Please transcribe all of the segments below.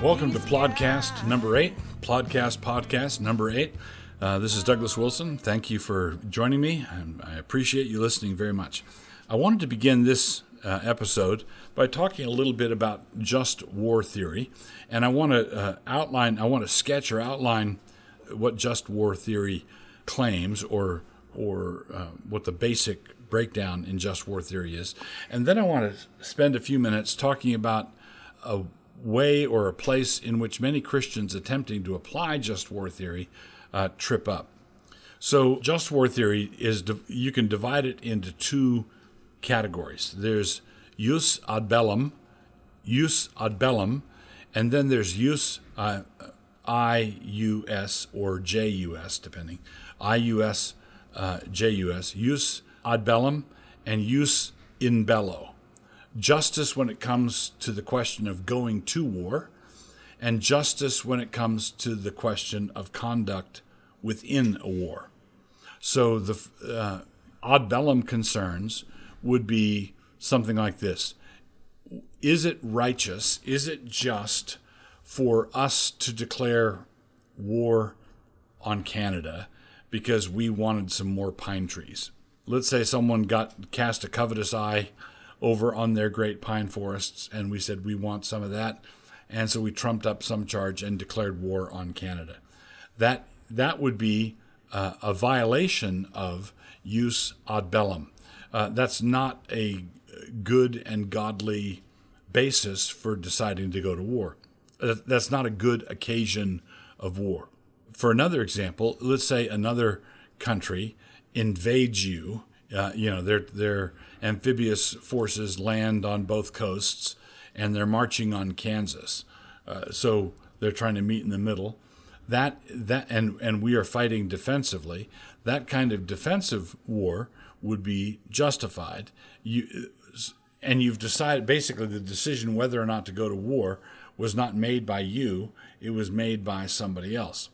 Welcome to Plodcast number eight, Plodcast podcast number eight. Uh, this is Douglas Wilson. Thank you for joining me, and I appreciate you listening very much. I wanted to begin this uh, episode by talking a little bit about just war theory, and I want to uh, outline, I want to sketch or outline what just war theory claims, or or uh, what the basic breakdown in just war theory is, and then I want to spend a few minutes talking about a way or a place in which many Christians attempting to apply just war theory uh, trip up. So, just war theory is you can divide it into two categories. There's jus ad bellum, jus ad bellum, and then there's jus uh, IUS or JUS, depending. IUS, uh, JUS, jus ad bellum, and jus in bello justice when it comes to the question of going to war, and justice when it comes to the question of conduct within a war. So the uh, ad bellum concerns would be something like this Is it righteous? Is it just for us to declare war on Canada because we wanted some more pine trees? Let's say someone got cast a covetous eye over on their great pine forests, and we said we want some of that, and so we trumped up some charge and declared war on Canada. That that would be uh, a violation of jus ad bellum. Uh, that's not a good and godly basis for deciding to go to war. That's not a good occasion of war. For another example, let's say another country invades you. Uh, you know, they're they're amphibious forces land on both coasts, and they're marching on Kansas. Uh, so they're trying to meet in the middle. That that and and we are fighting defensively. That kind of defensive war would be justified. You and you've decided basically the decision whether or not to go to war was not made by you; it was made by somebody else.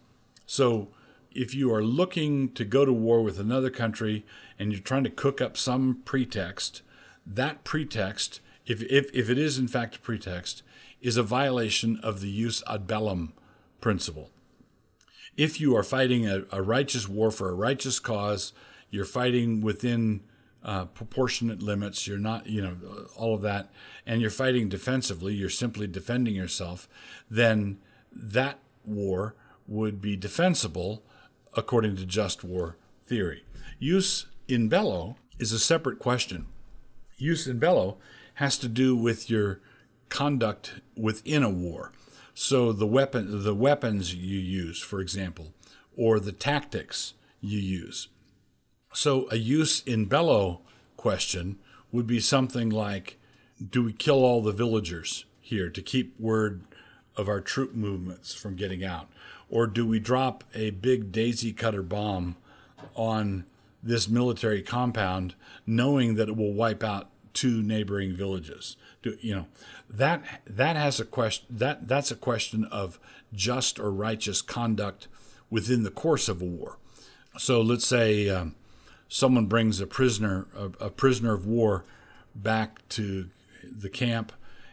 So if you are looking to go to war with another country and you're trying to cook up some pretext, that pretext, if, if, if it is in fact a pretext, is a violation of the jus ad bellum principle. If you are fighting a, a righteous war for a righteous cause, you're fighting within uh, proportionate limits, you're not, you know, all of that, and you're fighting defensively, you're simply defending yourself, then that war would be defensible according to just war theory. Jus in bello is a separate question. Jus in bello has to do with your conduct within a war. So the weapon, the weapons you use, for example, or the tactics you use. So a jus in bello question would be something like, do we kill all the villagers here to keep word of our troop movements from getting out? Or do we drop a big daisy cutter bomb on this military compound, knowing that it will wipe out two neighboring villages. Do, you know that that has a question that that's a question of just or righteous conduct within the course of a war. So let's say um, someone brings a prisoner a, a prisoner of war back to the camp,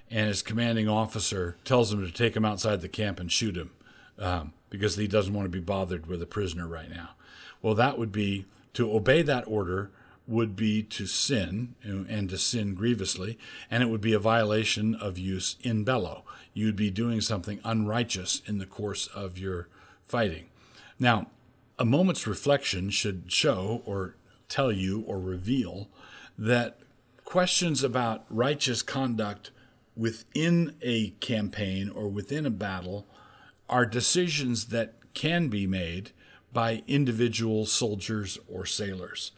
and his commanding officer tells him to take him outside the camp and shoot him um, because he doesn't want to be bothered with a prisoner right now. Well, that would be to obey that order would be to sin and to sin grievously, and it would be a violation of jus in bello. You'd be doing something unrighteous in the course of your fighting. Now, a moment's reflection should show or tell you or reveal that questions about righteous conduct within a campaign or within a battle are decisions that can be made by individual soldiers or sailors.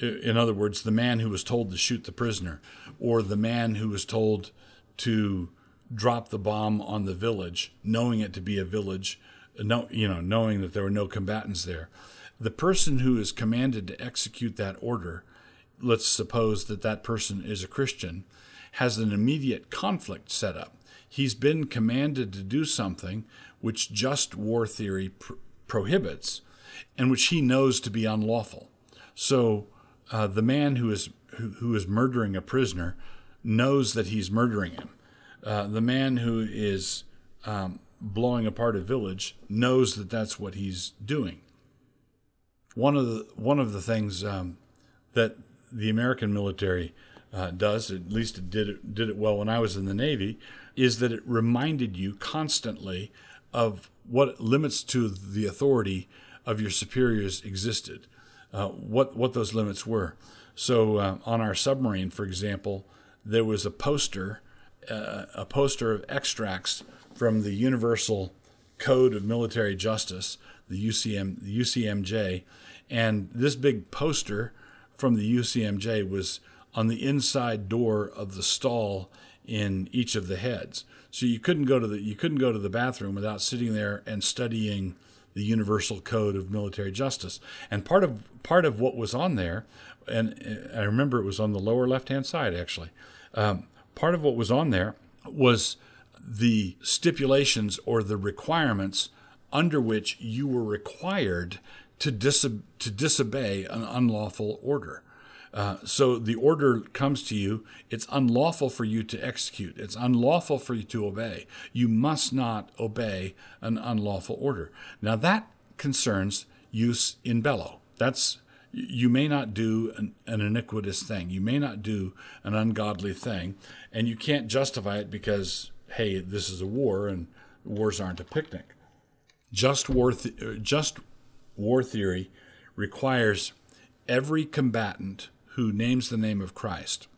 In other words, the man who was told to shoot the prisoner, or the man who was told to drop the bomb on the village, knowing it to be a village, no, you know, knowing that there were no combatants there. The person who is commanded to execute that order, let's suppose that that person is a Christian, has an immediate conflict set up. He's been commanded to do something which just war theory pr- prohibits, and which he knows to be unlawful. So uh, the man who is who, who is murdering a prisoner knows that he's murdering him. Uh, the man who is um, blowing apart a village knows that that's what he's doing. One of the one of the things um, that the American military uh, does, at least it did it did it well when I was in the Navy, is that it reminded you constantly of what limits to the authority of your superiors existed, uh, what what those limits were. So uh, on our submarine, for example, there was a poster, uh, a poster of extracts from the Universal Code of Military Justice, the UCM, the UCMJ, and this big poster from the UCMJ was on the inside door of the stall in each of the heads. So you couldn't go to the you couldn't go to the bathroom without sitting there and studying the Universal Code of Military Justice. And part of part of what was on there, and I remember it was on the lower left hand side actually. Um, part of what was on there was the stipulations or the requirements under which you were required to, dis- to disobey an unlawful order. Uh, so the order comes to you, it's unlawful for you to execute, it's unlawful for you to obey. You must not obey an unlawful order. Now that concerns jus in bello. That's you may not do an, an, iniquitous thing. You may not do an ungodly thing, and you can't justify it because hey, this is a war and wars aren't a picnic. Just war, th- just war theory requires every combatant who names the name of Christ,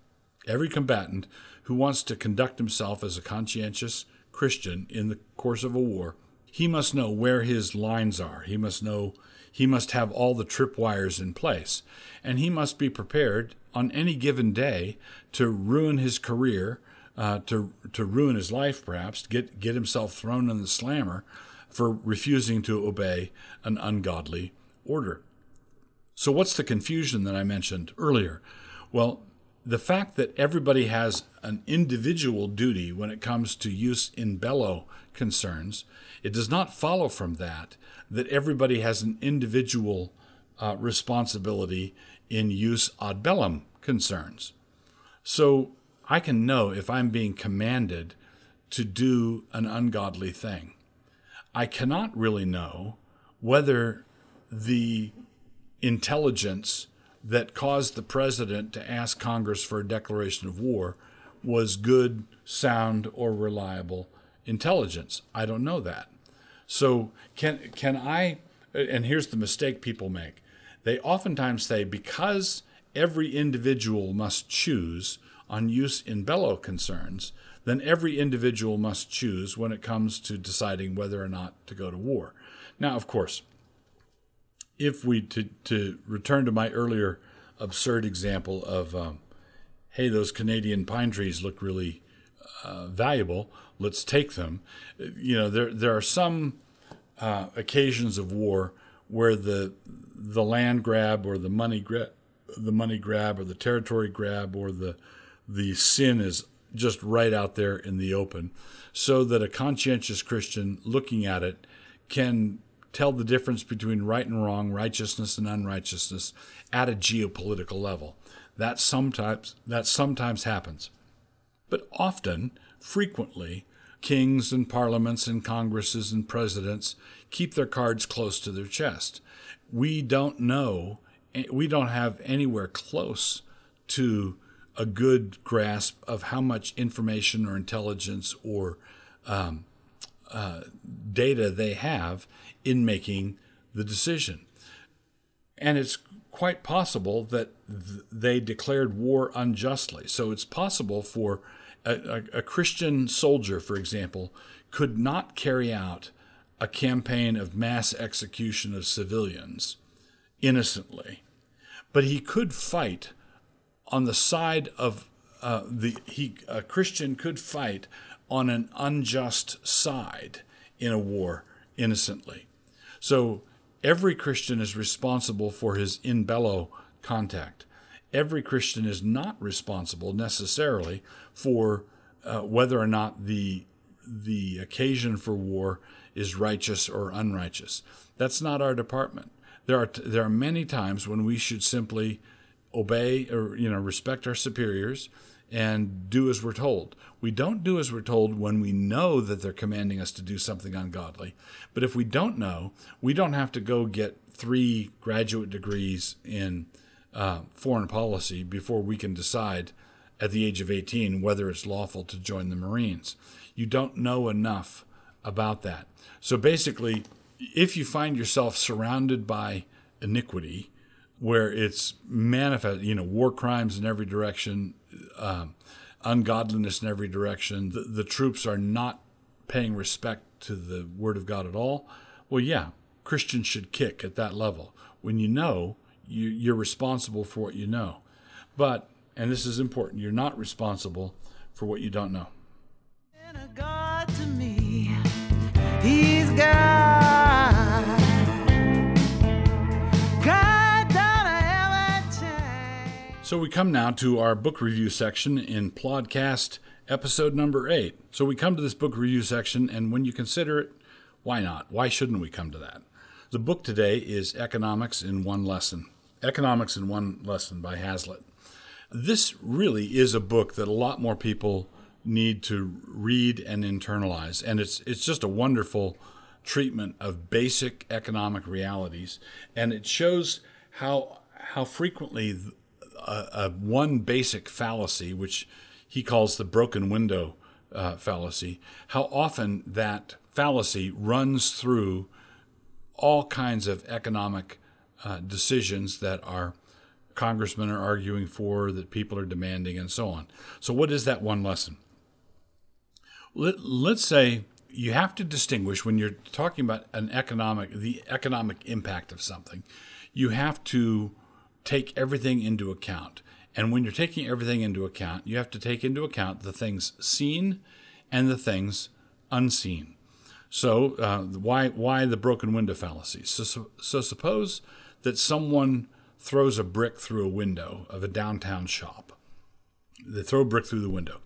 every combatant who wants to conduct himself as a conscientious Christian in the course of a war, he must know where his lines are. He must know he must have all the tripwires in place, and he must be prepared on any given day to ruin his career uh, to to ruin his life, perhaps get get himself thrown in the slammer for refusing to obey an ungodly order. So, what's the confusion that I mentioned earlier? Well, the fact that everybody has an individual duty when it comes to jus in bello concerns, it does not follow from that that everybody has an individual uh, responsibility in jus ad bellum concerns. So, I can know if I'm being commanded to do an ungodly thing. I cannot really know whether the intelligence that caused the president to ask Congress for a declaration of war was good, sound, or reliable intelligence. I don't know that. So can can I and here's the mistake people make. They oftentimes say because every individual must choose on jus in bello concerns, then every individual must choose when it comes to deciding whether or not to go to war. Now, of course, if we to to return to my earlier absurd example of, um, hey, those Canadian pine trees look really uh, valuable. Let's take them. You know, there there are some uh, occasions of war where the the land grab or the money grab, the money grab or the territory grab or the the sin is just right out there in the open, so that a conscientious Christian looking at it can tell the difference between right and wrong, righteousness and unrighteousness at a geopolitical level. That sometimes that sometimes happens. But often, frequently, kings and parliaments and congresses and presidents keep their cards close to their chest. We don't know, we don't have anywhere close to a good grasp of how much information or intelligence or um, uh, data they have in making the decision. And it's quite possible that th- they declared war unjustly. So it's possible for a, a, a Christian soldier, for example, could not carry out a campaign of mass execution of civilians innocently, but he could fight on the side of uh, the he a Christian could fight on an unjust side in a war innocently. So every Christian is responsible for his in bello contact. Every Christian is not responsible necessarily for uh, whether or not the the occasion for war is righteous or unrighteous. That's not our department. There are there are many times when we should simply obey or you know respect our superiors and do as we're told. We don't do as we're told when we know that they're commanding us to do something ungodly. But if we don't know, we don't have to go get three graduate degrees in uh, foreign policy before we can decide at the age of 18 whether it's lawful to join the Marines. You don't know enough about that. So basically, if you find yourself surrounded by iniquity, where it's manifest, you know, war crimes in every direction, um, ungodliness in every direction, the, the troops are not paying respect to the Word of God at all. Well, yeah, Christians should kick at that level. When you know, you, you're responsible for what you know. But, and this is important, you're not responsible for what you don't know. So we come now to our book review section in Plodcast episode number eight. So we come to this book review section, and when you consider it, why not? Why shouldn't we come to that? The book today is Economics in One Lesson. Economics in One Lesson by Hazlitt. This really is a book that a lot more people need to read and internalize, and it's it's just a wonderful treatment of basic economic realities, and it shows how how frequently a, a one basic fallacy, which he calls the broken window uh, fallacy, how often that fallacy runs through all kinds of economic uh, decisions that our congressmen are arguing for, that people are demanding, and so on. So, what is that one lesson? Let, let's say you have to distinguish when you're talking about an economic, the economic impact of something. You have to take everything into account. And when you're taking everything into account, you have to take into account the things seen and the things unseen. So, uh, why why the broken window fallacy? So, so, so suppose that someone throws a brick through a window of a downtown shop. They throw a brick through the window,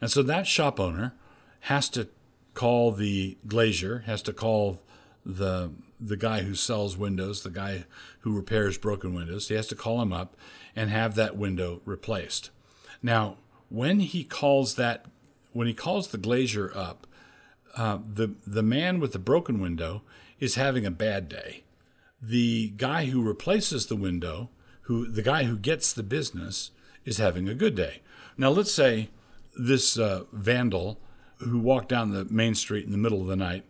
and so that shop owner has to call the glazier, has to call the the guy who sells windows, the guy who repairs broken windows, he has to call him up and have that window replaced. Now, when he calls that, when he calls the glazier up, uh, the the man with the broken window is having a bad day. The guy who replaces the window, who the guy who gets the business, is having a good day. Now, let's say this uh, vandal who walked down the main street in the middle of the night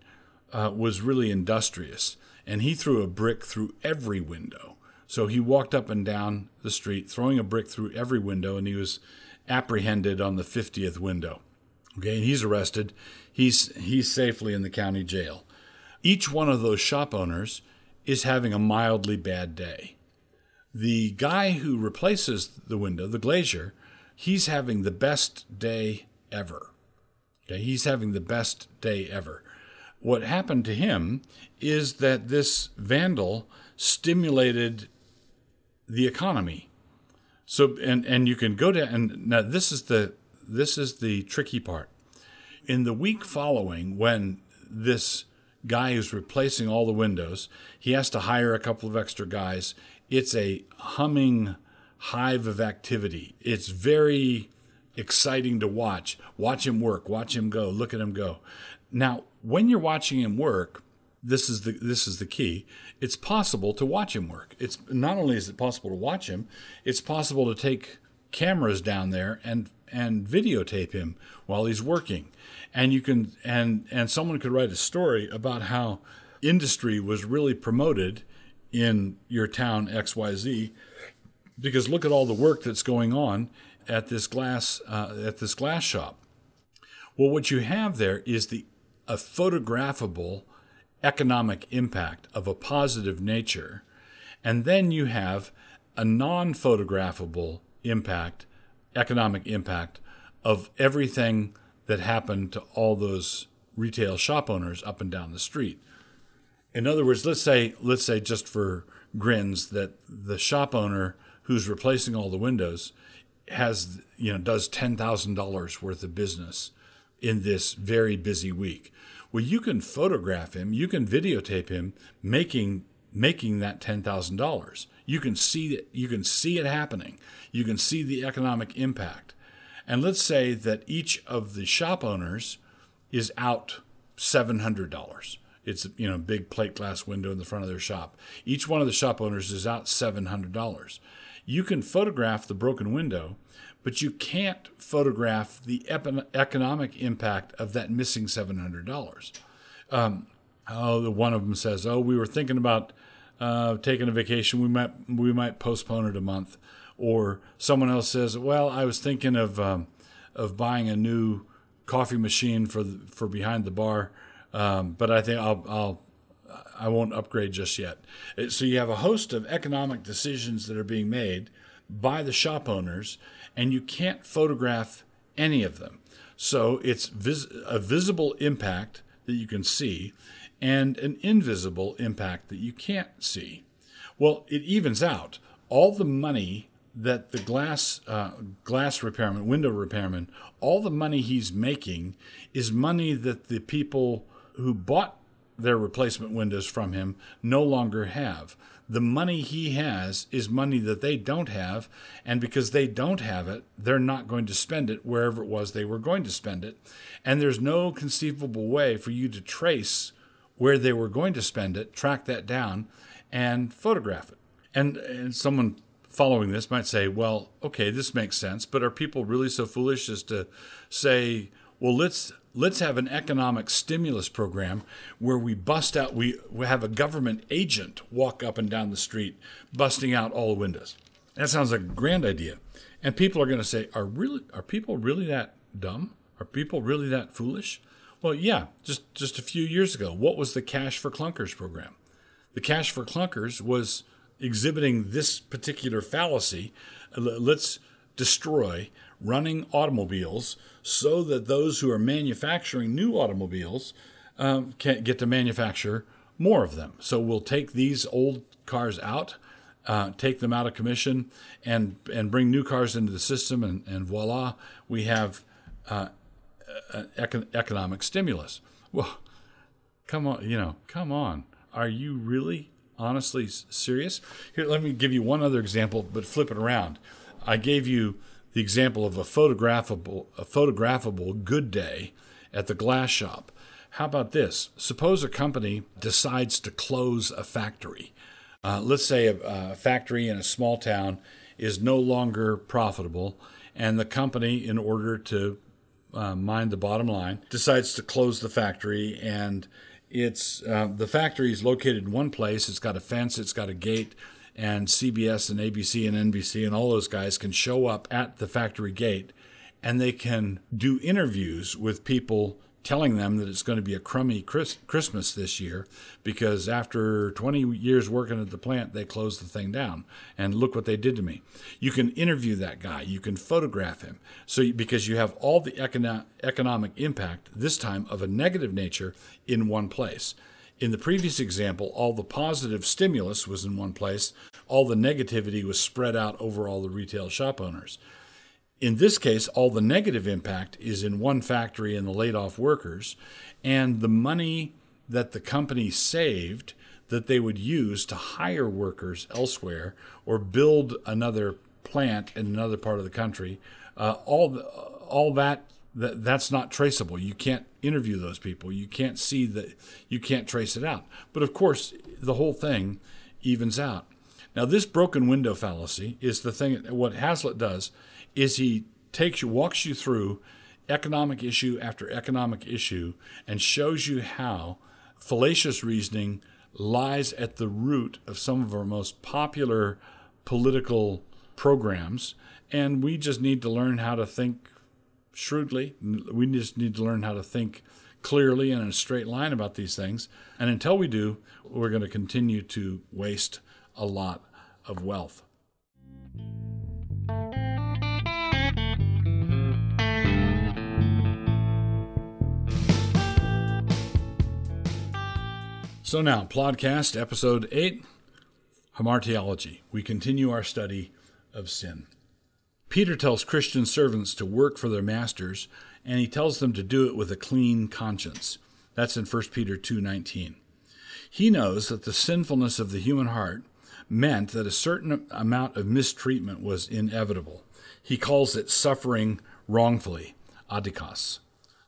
uh, was really industrious, and he threw a brick through every window. So he walked up and down the street, throwing a brick through every window, and he was apprehended on the 50th window. Okay, and he's arrested. He's he's safely in the county jail. Each one of those shop owners is having a mildly bad day. The guy who replaces the window, the glazier, he's having the best day ever. Okay, he's having the best day ever what happened to him is that this vandal stimulated the economy. So and and you can go to and now this is the this is the tricky part. In the week following when this guy who's replacing all the windows, he has to hire a couple of extra guys. It's a humming hive of activity. It's very exciting to watch. Watch him work, watch him go, look at him go. Now, when you're watching him work, this is the this is the key. It's possible to watch him work. It's not only is it possible to watch him, it's possible to take cameras down there and and videotape him while he's working. And you can and and someone could write a story about how industry was really promoted in your town XYZ because look at all the work that's going on at this glass uh, at this glass shop. Well, what you have there is the a photographable economic impact of a positive nature, and then you have a non photographable impact, economic impact of everything that happened to all those retail shop owners up and down the street. In other words, let's say let's say just for grins that the shop owner who's replacing all the windows has you know does $10,000 worth of business in this very busy week. Well, you can photograph him, you can videotape him making making that $10,000. You can see it, you can see it happening. You can see the economic impact. And let's say that each of the shop owners is out $700. It's you know big plate glass window in the front of their shop. Each one of the shop owners is out $700. You can photograph the broken window, but you can't photograph the economic impact of that missing $700. Um, oh, the one of them says, "Oh, we were thinking about uh, taking a vacation. We might we might postpone it a month." Or someone else says, "Well, I was thinking of um, of buying a new coffee machine for the, for behind the bar, um, but I think I'll, I'll I won't upgrade just yet." So you have a host of economic decisions that are being made by the shop owners, and you can't photograph any of them. So it's vis- a visible impact that you can see and an invisible impact that you can't see. Well, it evens out. All the money that the glass uh, glass repairman, window repairman, all the money he's making is money that the people who bought their replacement windows from him no longer have. The money he has is money that they don't have, and because they don't have it, they're not going to spend it wherever it was they were going to spend it. And there's no conceivable way for you to trace where they were going to spend it, track that down, and photograph it. And, and someone following this might say, well, okay, this makes sense, but are people really so foolish as to say, well, let's let's have an economic stimulus program where we bust out we, we have a government agent walk up and down the street busting out all the windows. That sounds like a grand idea. And people are going to say, are really are people really that dumb? Are people really that foolish? Well, yeah, just just a few years ago, what was the Cash for Clunkers program? The Cash for Clunkers was exhibiting this particular fallacy. Uh, let's destroy running automobiles so that those who are manufacturing new automobiles um, can get to manufacture more of them. So we'll take these old cars out, uh, take them out of commission, and and bring new cars into the system, and, and voila, we have uh, econ- economic stimulus. Well, come on, you know, come on. Are you really honestly serious? Here, let me give you one other example, but flip it around. I gave you the example of a photographable, a photographable good day at the glass shop. How about this? Suppose a company decides to close a factory. Uh, let's say a, a factory in a small town is no longer profitable, and the company, in order to uh, mind the bottom line, decides to close the factory and it's uh, the factory is located in one place. It's got a fence. It's got a gate, and CBS and ABC and NBC and all those guys can show up at the factory gate, and they can do interviews with people telling them that it's going to be a crummy Chris- Christmas this year because after 20 years working at the plant, they closed the thing down. And look what they did to me. You can interview that guy, you can photograph him. So, because you have all the econo- economic impact, this time of a negative nature, in one place. In the previous example, all the positive stimulus was in one place, all the negativity was spread out over all the retail shop owners. In this case, all the negative impact is in one factory and the laid off workers, and the money that the company saved that they would use to hire workers elsewhere or build another plant in another part of the country, uh, all the, all that, that that's not traceable. You can't interview those people. You can't see that. You can't trace it out. But of course, the whole thing evens out. Now, this broken window fallacy is the thing. What Hazlitt does is he takes you, walks you through economic issue after economic issue and shows you how fallacious reasoning lies at the root of some of our most popular political programs. And we just need to learn how to think shrewdly. We just need to learn how to think clearly and in a straight line about these things. And until we do, we're going to continue to waste a lot of wealth. So now, Plodcast, episode 8, Hamartiology. We continue our study of sin. Peter tells Christian servants to work for their masters, and he tells them to do it with a clean conscience. That's in 1 Peter 2:19. He knows that the sinfulness of the human heart meant that a certain amount of mistreatment was inevitable. He calls it suffering wrongfully, adikos.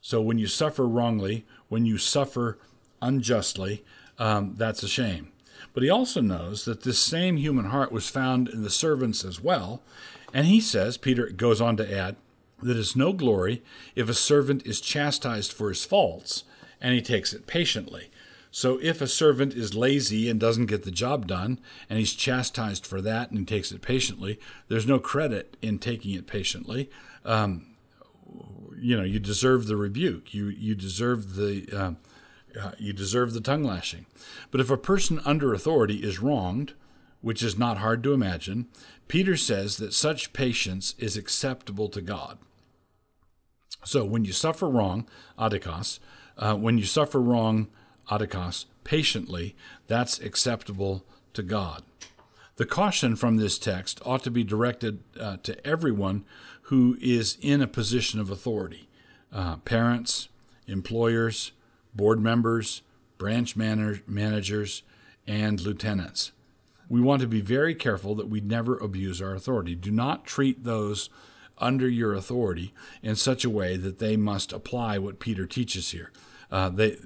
So when you suffer wrongly, when you suffer unjustly, um, that's a shame. But he also knows that this same human heart was found in the servants as well. And he says, Peter goes on to add, that it's no glory if a servant is chastised for his faults and he takes it patiently. So if a servant is lazy and doesn't get the job done, and he's chastised for that and he takes it patiently, there's no credit in taking it patiently. Um, you know, you deserve the rebuke. You you deserve the uh, you deserve the tongue lashing. But if a person under authority is wronged, which is not hard to imagine, Peter says that such patience is acceptable to God. So when you suffer wrong, adikos, uh, when you suffer wrong, adikos, patiently, that's acceptable to God. The caution from this text ought to be directed uh, to everyone who is in a position of authority uh, parents, employers, board members, branch managers, and lieutenants. We want to be very careful that we never abuse our authority. Do not treat those under your authority in such a way that they must apply what Peter teaches here. Uh, they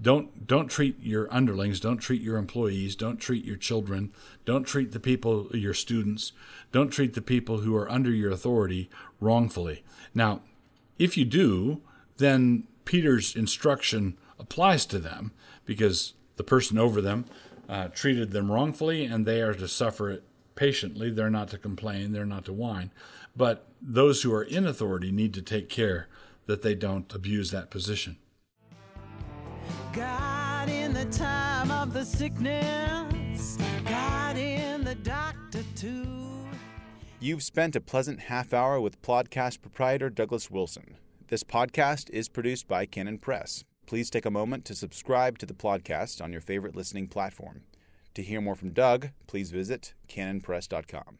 don't don't treat your underlings, don't treat your employees, don't treat your children, don't treat the people, your students, don't treat the people who are under your authority wrongfully. Now, if you do, then Peter's instruction applies to them because the person over them uh, treated them wrongfully and they are to suffer it patiently. They're not to complain, they're not to whine. But those who are in authority need to take care that they don't abuse that position. God in the time of the sickness, God in the doctor too. You've spent a pleasant half hour with podcast proprietor Douglas Wilson. This podcast is produced by Canon Press. Please take a moment to subscribe to the podcast on your favorite listening platform. To hear more from Doug, please visit canonpress.com.